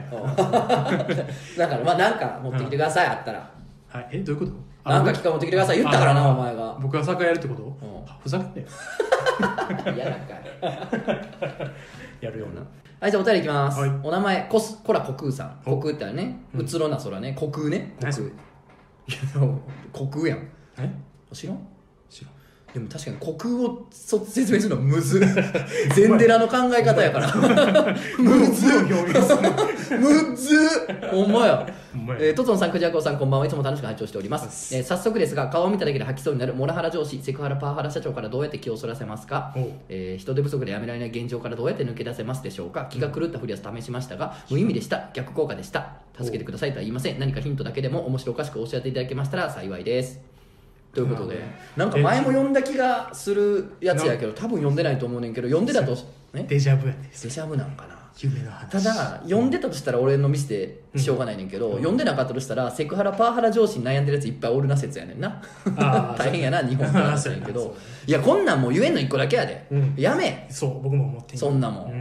だからまあなんか持ってきてください、あったらはいえどういうこと？なんか企画持ってきてください。言ったからなあお前が。僕が作家やるってこと？うん。ふざけんなよ。嫌なんかい。やるような。はいじゃあお便りいきます、はい。お名前コスコラ虚空さん。お虚空ってあれね。うつろな空ね。虚空ね。虚何そ空れいや虚空やん。え？知らん？知らんでも確かに虚空をそ説明するのむず 禅寺の考え方やから。むずむずほんまや。えー、トトンさん、クジャコウさん、こんばんは。いつも楽しく拝聴しております。えー早速ですが、顔を見ただけで吐きそうになるモラハラ上司、セクハラパワハラ社長からどうやって気をそらせますか？えー人手不足でやめられない現状からどうやって抜け出せますでしょうか？気が狂ったふりは試しましたが、無意味でした。逆効果でした。助けてくださいとは言いません。何かヒントだけでも面白おかしく教えていただけましたら幸いです。ということで、なんか前も読んだ気がするやつやけど、多分読んでないと思うねんけど、読んでたと、ね？デジャブやね。デジャブなんかな。夢の話。ただ読んでたとしたら俺のミスでしょうがないねんけど、読ん。でなかったとしたらセクハラパワハラ上司に悩んでるやついっぱいおるな説やねんな。大変やな日本って話やねんけど いやこんなんもう言えんの一個だけやで、うん。やめ。そう僕も思ってそんなもん。う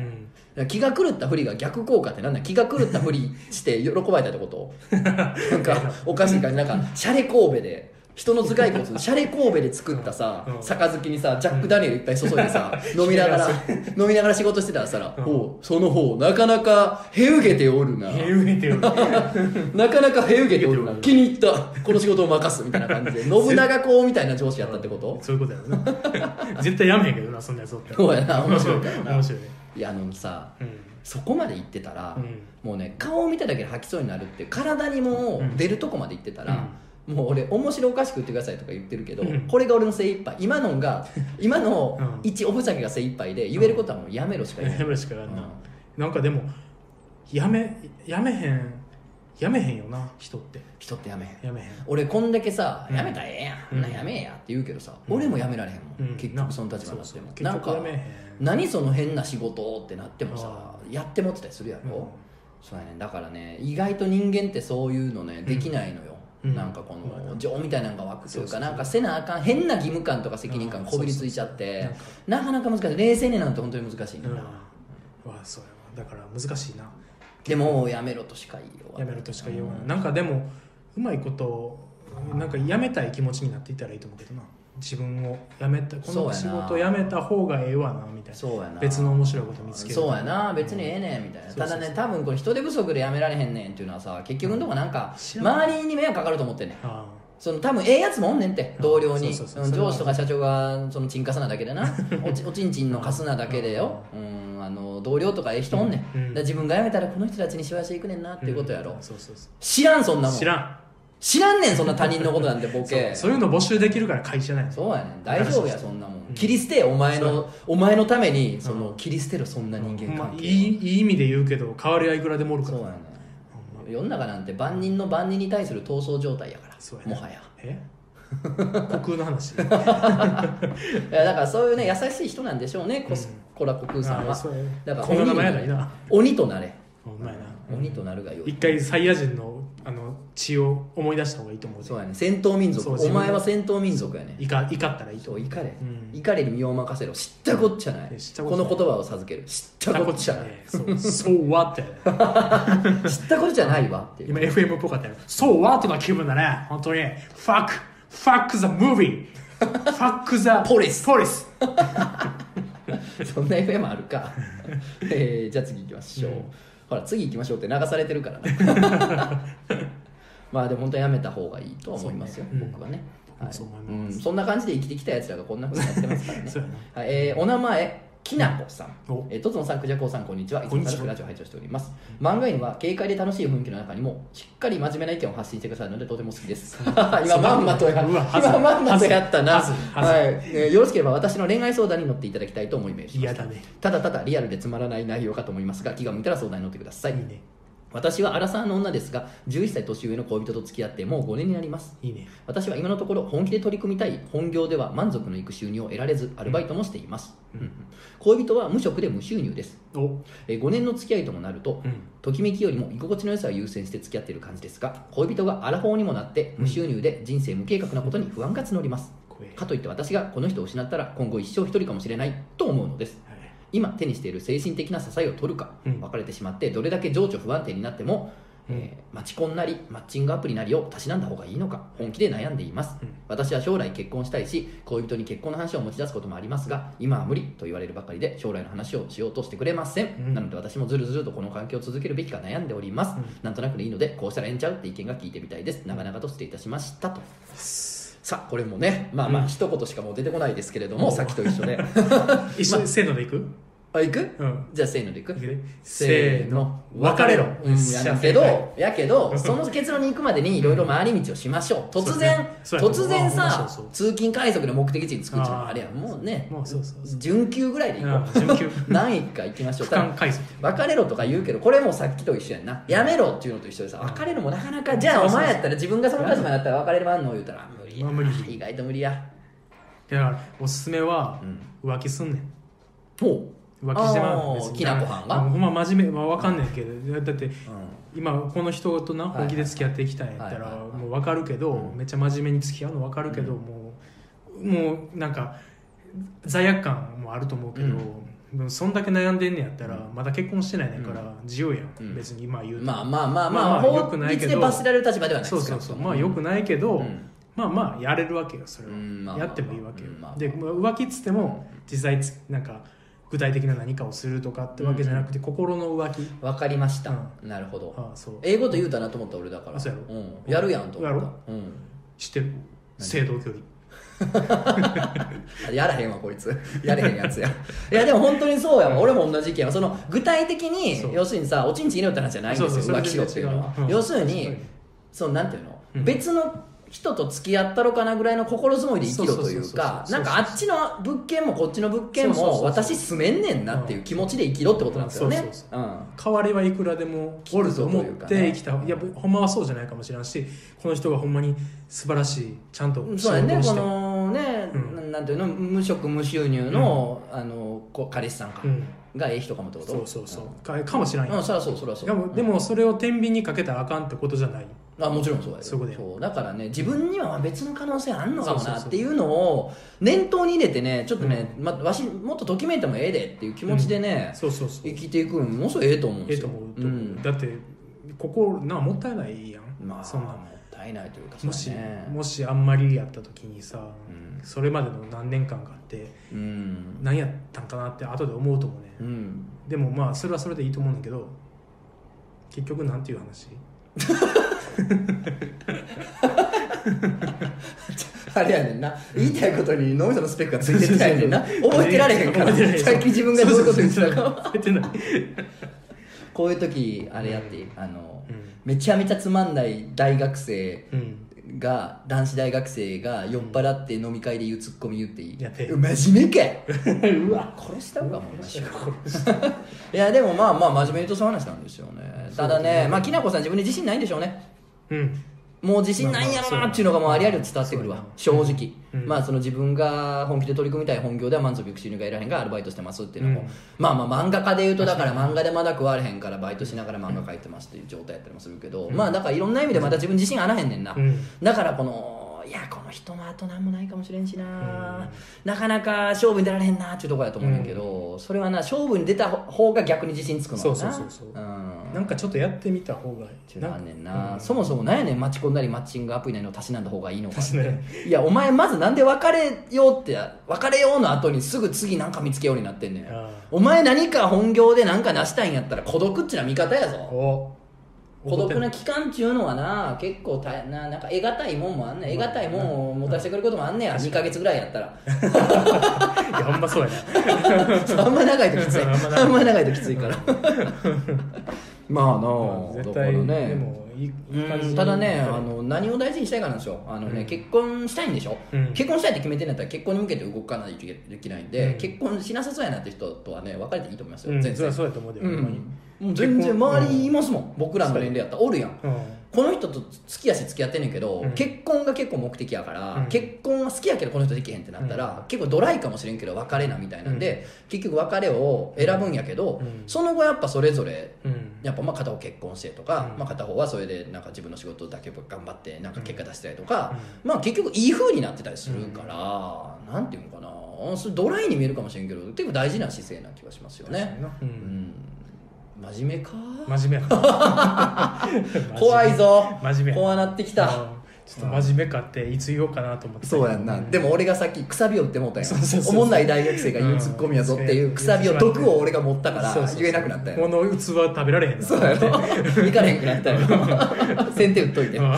ん。気が狂ったふりが逆効果ってなんだ？気が狂ったふりして喜ばれたってこと？なんかおかしい感じ。なんかシャレ神戸で人の頭蓋骨シャレ神戸で作ったさ、うん。杯にさジャック・ダニエルいっぱい注いでさ、飲みながら 飲みながら仕事してたらさ、うん。ほうその方なかなかへうげておるな。へうげてる なかなかへうげておるな。気に入ったこの仕事を任すみたいな感じで信長公みたいな上司やったってこと？そういうことやろな。絶対やめへんけどなそんなやつおったら。そうやな。面白いから。な面白いね。いやあのさうん。そこまで言ってたら、うん。もうね顔を見ただけで吐きそうになるって体にもうん。出るとこまで言ってたら、もう俺面白おかしく言ってくださいとか言ってるけど、うん。これが俺の精一杯。今のが 今のうん一おふざけが精一杯で言えることはもうやめろしか言えない、やめるしかやんな、うん。なんかでもやめやめへんやめへんよな人って。人ってやめへん。やめへん。俺こんだけさ、うん。やめたらええやん、うん。なやめえやって言うけどさ、うん。俺もやめられへんもん、うん。結局その立場になっても。なんか何その変な仕事ってなってもさあやってもってたりするやろ、うん。そうやねだからね意外と人間ってそういうのねできないのよ、うんなんかこうんの情みたいなのが湧くというかなんかせなあかん変な義務感とか責任感がこびりついちゃってなかなか難しい。冷静になんて本当に難しいねうん。わそうやわ。だから難しいな。でもやめろとしか言いようがやめるとしか言いようがない。なんかでもうまいことなんかやめたい気持ちになっていったらいいと思うけどな。自分をやめたこの仕事やめた方がええわなみたいな。そうやな。別の面白いこと見つける。そうやな。別にええねんみたいな、ただね多分これ人手不足でやめられへんねんっていうのはさ結局のとこなんか周りに迷惑かかると思ってんねん。あその多分ええやつもおんねんって同僚に。上司とか社長がそのチンカスなだけでな。おちおちんちんのカスなだけでよ、うん、あの同僚とかええ人おんねん、うん。自分が辞めたらこの人たちにしわしていくねんなっていうことやろ、ん。そうそうそう。知らんそんなもん。知らん知らんねんそんな他人のことなんてボケ。そういうの募集できるから会社ないそうやねん。大丈夫やそんなもん、うん。切り捨てよお前そのお前のためにその、うん。切り捨てろそんな人間ほんま関係いいいい意味で言うけど代わりはいくらでもおるから。そうやねほん。ま世の中なんて万人の万人に対する闘争状態やからそうやねもはや。え？虚空の話？いやだからそういうね優しい人なんでしょうねコスコラコクーさんは。だからこの名前やないな。鬼となれ。ほんまやな。鬼となるがよい。一回サイヤ人の血を思い出した方がいいと思うでそうやね戦闘民族お前は戦闘民族やね。怒怒ったらいいと。思うそう怒れ。うん。怒れに身を任せろ。知ったこっちゃない。知ったこっちゃない。この言葉を授ける。知ったこっちゃない。そうそうわって。知ったこっちゃないわ。っていう。今 FM っぽかったよ。そうわってな気分だね。本当に。Fuck Fuck the movie. Fuck the Police Police そんな FM あるか、えーじゃあ次行きましょう、うん。ほら次行きましょうって流されてるからねまあでも本当はやめた方がいいとは思いますよ、僕はね、はい。そう思いうん、そんな感じで生きてきたやつらがこんなふうにやってますからね。はい。えーお名前きなこさん。お、えー、とつのさん、くじゃこうさん、こんにちは。いつもこんにちは。楽しくラジオを拝聴しております。漫画には軽快で楽しい雰囲気の中にも、しっかり真面目な意見を発信してくださるので、とても好きです。今、まんまとや、今、まんまとやったな。はい、えーよろしければ私の恋愛相談に乗っていただきたいと思います。嫌だねただただリアルでつまらない内容かと思いますが、気が向いたら相談に乗ってください。いいね私はアラサーの女ですが、11歳年上の恋人と付き合ってもう5年になります。いいね。私は今のところ本気で取り組みたい本業では満足のいく収入を得られずアルバイトもしています、うん。恋人は無職で無収入です。お。えー5年の付き合いともなると、うん。ときめきよりも居心地の良さを優先して付き合っている感じですが恋人がアラフォーにもなって無収入で人生無計画なことに不安が募ります、かといって私がこの人を失ったら今後一生一人かもしれないと思うのです。はい今手にしている精神的な支えを取るか、うん。別れてしまってどれだけ情緒不安定になってもえーマチコンなりマッチングアプリなりをたしなんだ方がいいのか本気で悩んでいます、うん。私は将来結婚したいし恋人に結婚の話を持ち出すこともありますが今は無理と言われるばかりで将来の話をしようとしてくれません、うん。なので私もずるずるとこの関係を続けるべきか悩んでおります、うん。なんとなくでいいのでこうしたらええんちゃうって意見が聞いてみたいです。長々と失礼いたしましたと。さあこれもねまあまあうん。一言しかもう出てこないですけれども、さっきと一緒で。一緒にせーのでいく？あ行く？うん。じゃあせーのでいく？せーの。別れろ、うん、やだけどやけどその結論に行くまでにいろいろ回り道をしましょう。突然、突然さ通勤快速で目的地に着くっていうあれやん。もうねもうそうそうそう。準急ぐらいで行こう、うん準急。何位か行きましょう。別れろとか言うけどこれもさっきと一緒やんな。やめろっていうのと一緒でさ別れるもなかなかじゃあお前やったら自分がその立場だったら別れるまんの言うたら無理や。まあ無理。意外と無理や。だからおすすめはうん。浮気すんねん。ほ浮気してまう別に。きなこはんが？うんほんま真面目は分かんないけどだってう、今この人となはい本気で付き合っていきたいんやったらはいはいはい。もう分かるけど、うん。めっちゃ真面目に付き合うの分かるけど、うん。もうもうなんか罪悪感もあると思うけど、でもそんだけ悩んでんねやったら、うん。まだ結婚してないねんから、うん。自由やん、うん。別に今言うと。まあまあまあまあ、まあまあ法良くないけど。律で罰せられる立場ではないそうですそうそうまあよくないけど、うん。まあまあやれるわけよそれは、うん。まあやってもいいわけよ、うん。まあでまあ。浮気っつっても実際つなんか具体的な何かをするとかってわけじゃなくて、心の浮気。わかりました、なるほど。ああそう。英語と言うたなと思った俺だから。あそうやろ。ん、やるやんと思っやたうん。知ってる？制度距離。あ やらへんわこいつ。やれへんやつや。いやでも本当にそうやわ。俺も同じ意見はその具体的にそう。要するにさおちんちん入れよって話じゃないんですよそうそう浮気しろっていうのは、それで違ううん。要するに、うん。そうなんていうの、うん。別の人と付き合ったろかなぐらいの心づもりで生きろというかなんかあっちの物件もこっちの物件も私住めんねんなっていう気持ちで生きろってことなんですよね。そうそううん。代わりはいくらでもおると思って生きた、いやほんまはそうじゃないかもしれんしこの人がほんまに素晴らしいちゃんと仕そうやねこ事をしてのね、うんななんていうの無職無収入の,、あのこ彼氏さんか、うん。がええ人かもってこと？そうそうそう。かかもしれんよ。うん、そりゃそうそりゃそう。でもでもそれを天秤にかけたらあかんってことじゃないあもちろんそうやよ。そこで。そう。だからね自分にはまあ別の可能性あんのかもそうそうそうなっていうのを念頭に入れてねちょっとね、ま、わしもっとときめいてもええでっていう気持ちでね、そうそうそう。生きていくのものすごいええと思うんええですよ。と思う。と、ん。だってここなもったいないやん、まあそんなもったいないというかもし、そうね。もしあんまりやった時にさ、うん。それまでの何年間があってうん。何やったんかなって後で思うと思うね、うん。でもまあそれはそれでいいと思うんだけど結局なんていう話？あれやねんな。言いたいことに脳みそのスペックがついてってないねんな。覚えてられへんから。覚えて最近自分がどういうこと言ってたか覚えてない、こういう時あれやっていいあのうん。めちゃめちゃつまんない大学生うん、が男子大学生が酔っ払って飲み会で言うツッコミ言っていい。やって真面目か うわ。殺した方がもうマジでい。やでもまあまあ真面目にとそう話なんですよね。ただね。まあきなこさん自分に自信ないんでしょうねうん。もう自信ないんやろなっていうのがもうありありと伝わってくるわ。正直、うん。まあその自分が本気で取り組みたい本業では満足いく収入が得られへんからアルバイトしてますっていうのも、うん。まあまあ漫画家でいうとだから漫画でまだ食われへんからバイトしながら漫画描いてますっていう状態やったりもするけど、まあだからいろんな意味でまた自分自信あらへんねんな、うん。だからこのいやこの人の後なんもないかもしれんしな、なかなか勝負に出られへんなっていうところやと思うねんけど、それはな勝負に出た方が逆に自信つくのかな。そうそうそうそう。うん。なんかちょっとやってみた方がいい。な。んねんな、うん。そもそもなんやねん待ち込んだりマッチングアプリなりのたしなんだ方がいいのかい。やお前まずなんで別れようって別れようの後にすぐ次なんか見つけようになってんねん。お前何か本業で何か成したいんやったら孤独っちゅうのは味方やぞ。お孤独な期間っていうのはな結構大変ななんか得難いもんもあんねん。得難いもんを持たせてくれることもあんねん2ヶ月ぐらいやったら。いやほんまそうやな。あんま長いときつい。あんま長いときつい。から。まあなあ絶対ね。でもいい感じうんただねあの何を大事にしたいかなんですよ。あの、ねうん。結婚したいんでしょ、うん。結婚したいって決めてんやったら結婚に向けて動かないといけないんで、うん。結婚しなさそうやなって人とはね別れていいと思いますよ、うん全然。それはそうやと思うで、うほん。もう全然周りいますもん、僕らの年齢やったら。おるやんこの人と好きやし付き合ってんねんけど、うん。結婚が結構目的やから、うん。結婚は好きやけどこの人できへんってなったら、結構ドライかもしれんけど別れなみたいなんで、結局別れを選ぶんやけど、うん。その後やっぱそれぞれうん。やっぱまあ片方結婚してとか、うん。まあ、片方はそれでなんか自分の仕事だけ頑張ってなんか結果出したりとか、まあ結局いい風になってたりするから、なんていうのかな。それドライに見えるかもしれんけど結構大事な姿勢な気がしますよね。ううん。ん真面目か？真面目。や怖いぞ。真面目。怖なってきた。うん。ちょっと真面目かっていつ言おうかなと思って。そうやんな、でも俺がさっきくさびを打ってもうたや。んおもんない大学生が言うツッコミやぞっていうくさびを毒を俺が持ったから言えなくなったや。んこの器食べられへんな。そうやね 行かれへんくなったよ先手打っといて。うん。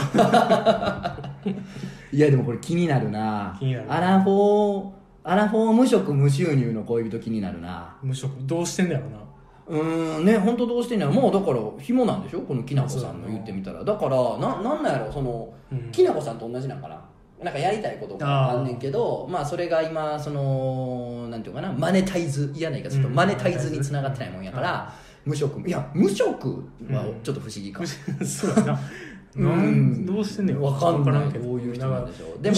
いやでもこれ気になるな。気になるアラフォーアラフォー無職無収入の恋人気になるな。無職。どうしてんだろうなうーんね本当どうしてんのやろ。もうだから紐なんでしょ？このきなこさんの言ってみたら。だからななんなんやろ？その、うん。きなこさんと同じなんかな。なんかやりたいことがあんねんけどまあそれが今そのなんていうかな。マネタイズ嫌な言い方すると、うん。マネタイズにつながってないもんやから、無職。いや無職はちょっと不思議か、そうやな。うなんん。どうしてんねんわかんない。けど。どういう人なんでしょう。でも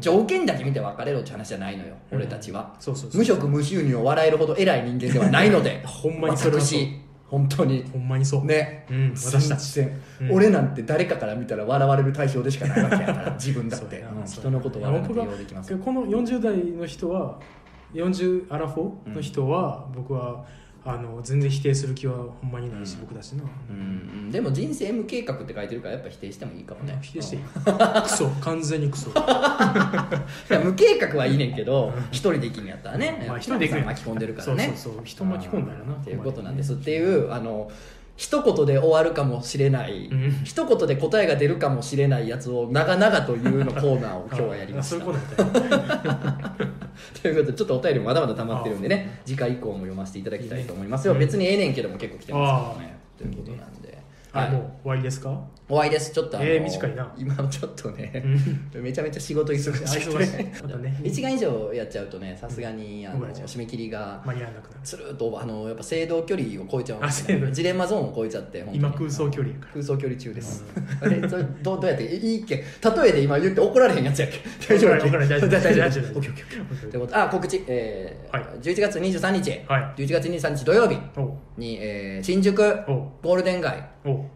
条件だけ見て別れろって話じゃないのよ、うん。俺たちは。そうそうそう。無職無収入を笑えるほど偉い人間ではないので。ほんまに苦しい本当に。ほんまにそう。ね、うん私たち。全然うん。俺なんて誰かから見たら笑われる対象でしかないわけやから 自分だって。そうやな。うんそうやな人のこと笑われて僕が用できます。この40代の人は40アラフォーの人は、僕はあの全然否定する気はほんまにないし、うん。僕だしな、うんうん。でも人生無計画って書いてるからやっぱ否定してもいいかもね。否定していい。う んクソ。完全にクソ。無計画はいいねんけど一人で行くんやったらねまあ一人で巻き込んでるからね。そうそうそう。人巻き込んだよなっていうことなんです。っていうあの一言で終わるかもしれない、うん。一言で答えが出るかもしれないやつを長々というのコーナーを今日はやりました。ということでちょっとお便りもまだまだ溜まってるんでね次回以降も読ませていただきたいと思います。よ、うん。別にええねんけども結構来てますからね。ということなんで、はい、もう終わりですか？お会いです。ちょっとあの、えー短いな。今ちょっとねう、ん。めちゃめちゃ仕事忙しくて。またね。1時間以上やっちゃうとねさすがにあのうん締め切りが間に合わなくなる。つるっとあのやっぱ制動距離を超えちゃうんですあ制動ジレンマゾーンを超えちゃって本当に。今空想距離やから。空想距離中です、あれそれどうどうやっていいっけ例えで今言って怒られへんやつやっけ大丈夫怒られない大丈夫？大丈夫大丈夫？オッケーオッケーオッケーということあ告知、えーはい。11月23日、はい。11月23日土曜日。おうに、えー新宿ゴールデン街、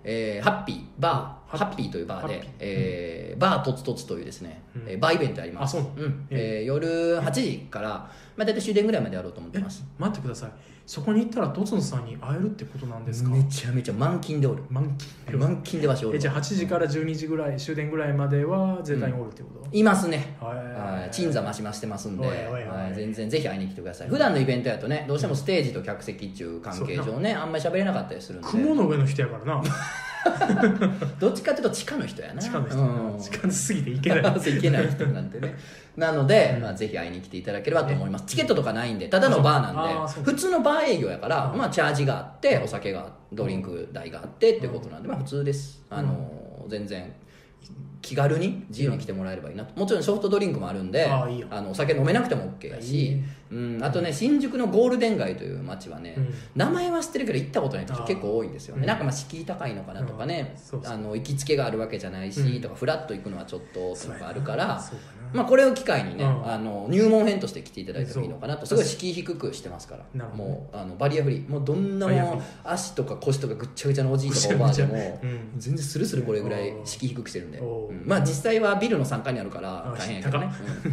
えーハッピー。バー。ハッピー。というバーでえーバーとつとつというですね、うバーイベントあります。うん。えー。夜8時から、まあ、大体終電ぐらいまでやろうと思ってえます。待ってくださいそこに行ったらトツンさんに会えるってことなんですか？めちゃめちゃ満勤でおる。満勤満勤でわしおるえじゃあ8時から12時ぐらい終電ぐらいまでは絶対におるってこと、いますね。はいはい。鎮座増し増してますんで、はい。全然ぜひ会いに来てください。普段のイベントやとねどうしてもステージと客席っていう関係上ねあんまり喋れなかったりするんで。雲の上の人やからな どっちかっていうと地下の人やな。地下の人、うん。近すぎて行けない。いけない人なんてね。なので、まあ、ぜひ会いに来ていただければと思います。チケットとかないんでただのバーなんで普通のバー営業やから、うん。まあ、チャージがあってお酒がドリンク代があってってことなんで、まあ、普通です。あの全然気軽に自由に来てもらえればいいなと。もちろんソフトドリンクもあるんであのお酒飲めなくても OK やしね。うん、あとね新宿のゴールデン街という街はね、うん。名前は知ってるけど行ったことない人結構多いんですよね、うん。なんかまあ敷居高いのかなとかね、あの行きつけがあるわけじゃないし、うん。とかフラッと行くのはちょっととかあるからまあ、これを機会にね、うん。あの入門編として来ていただいてもいいのかなと。すごい敷居低くしてますから。もうあのバリアフリー。もうどんなもう足とか腰とかぐっちゃぐちゃのおじいとかおばあでもうん。全然スルスルこれぐらい敷居低くしてるんで、まあ実際はビルの3階にあるからあ大変やけどね。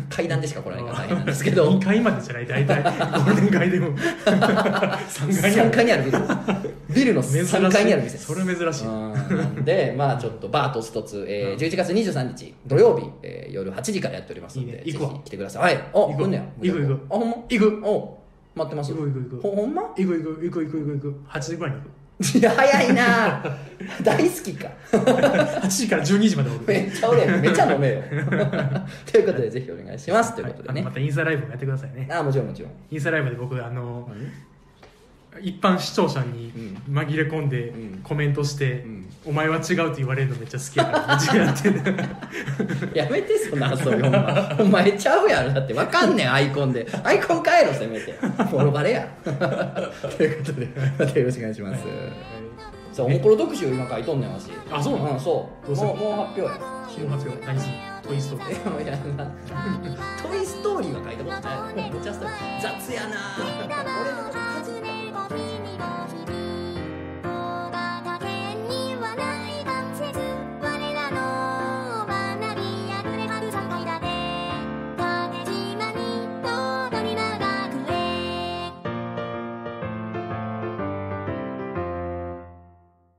階段でしか来られないから大変なんですけど。2階までじゃない大体。ゴールデン街でも。3階にあ3る階にあるビルビルの3階にある店。それ珍しい。うん。なんでまあちょっとバーと一つ、えー、11月23日土曜日、えー夜8時からやっておりますのでいいね。行くわ。ぜひ来てください。はい。お行く来んねや。行く行くあほんま？行く。お待ってます。行く行く行くほほんま？行く行く行く行く行く行く8時ぐらいに行いや早いな。大好きか。く8時から12時までおる。めっちゃ俺めっちゃ飲めよ。ということでぜひお願いします。ということでね、またインスタライブもやってくださいね。あもちろんもちろん。インスタライブで僕あの一般視聴者にう紛れ込んでうん。コメントしてうん「お前は違う」って言われるのめっちゃ好きやからめって。る やめてそんな遊びお前ちゃうやろだってわかんねんアイコンで。アイコン変えろせめて。ボロバレや。ということでまたよろしくお願いします。そうおもころ特集今書いとんねんわし。あそうなの？んそう。もうもう発表や。週末は何する？トイ・ストーリー。いやなトイ・ストーリーは書いたことない。めっちゃ雑やな俺の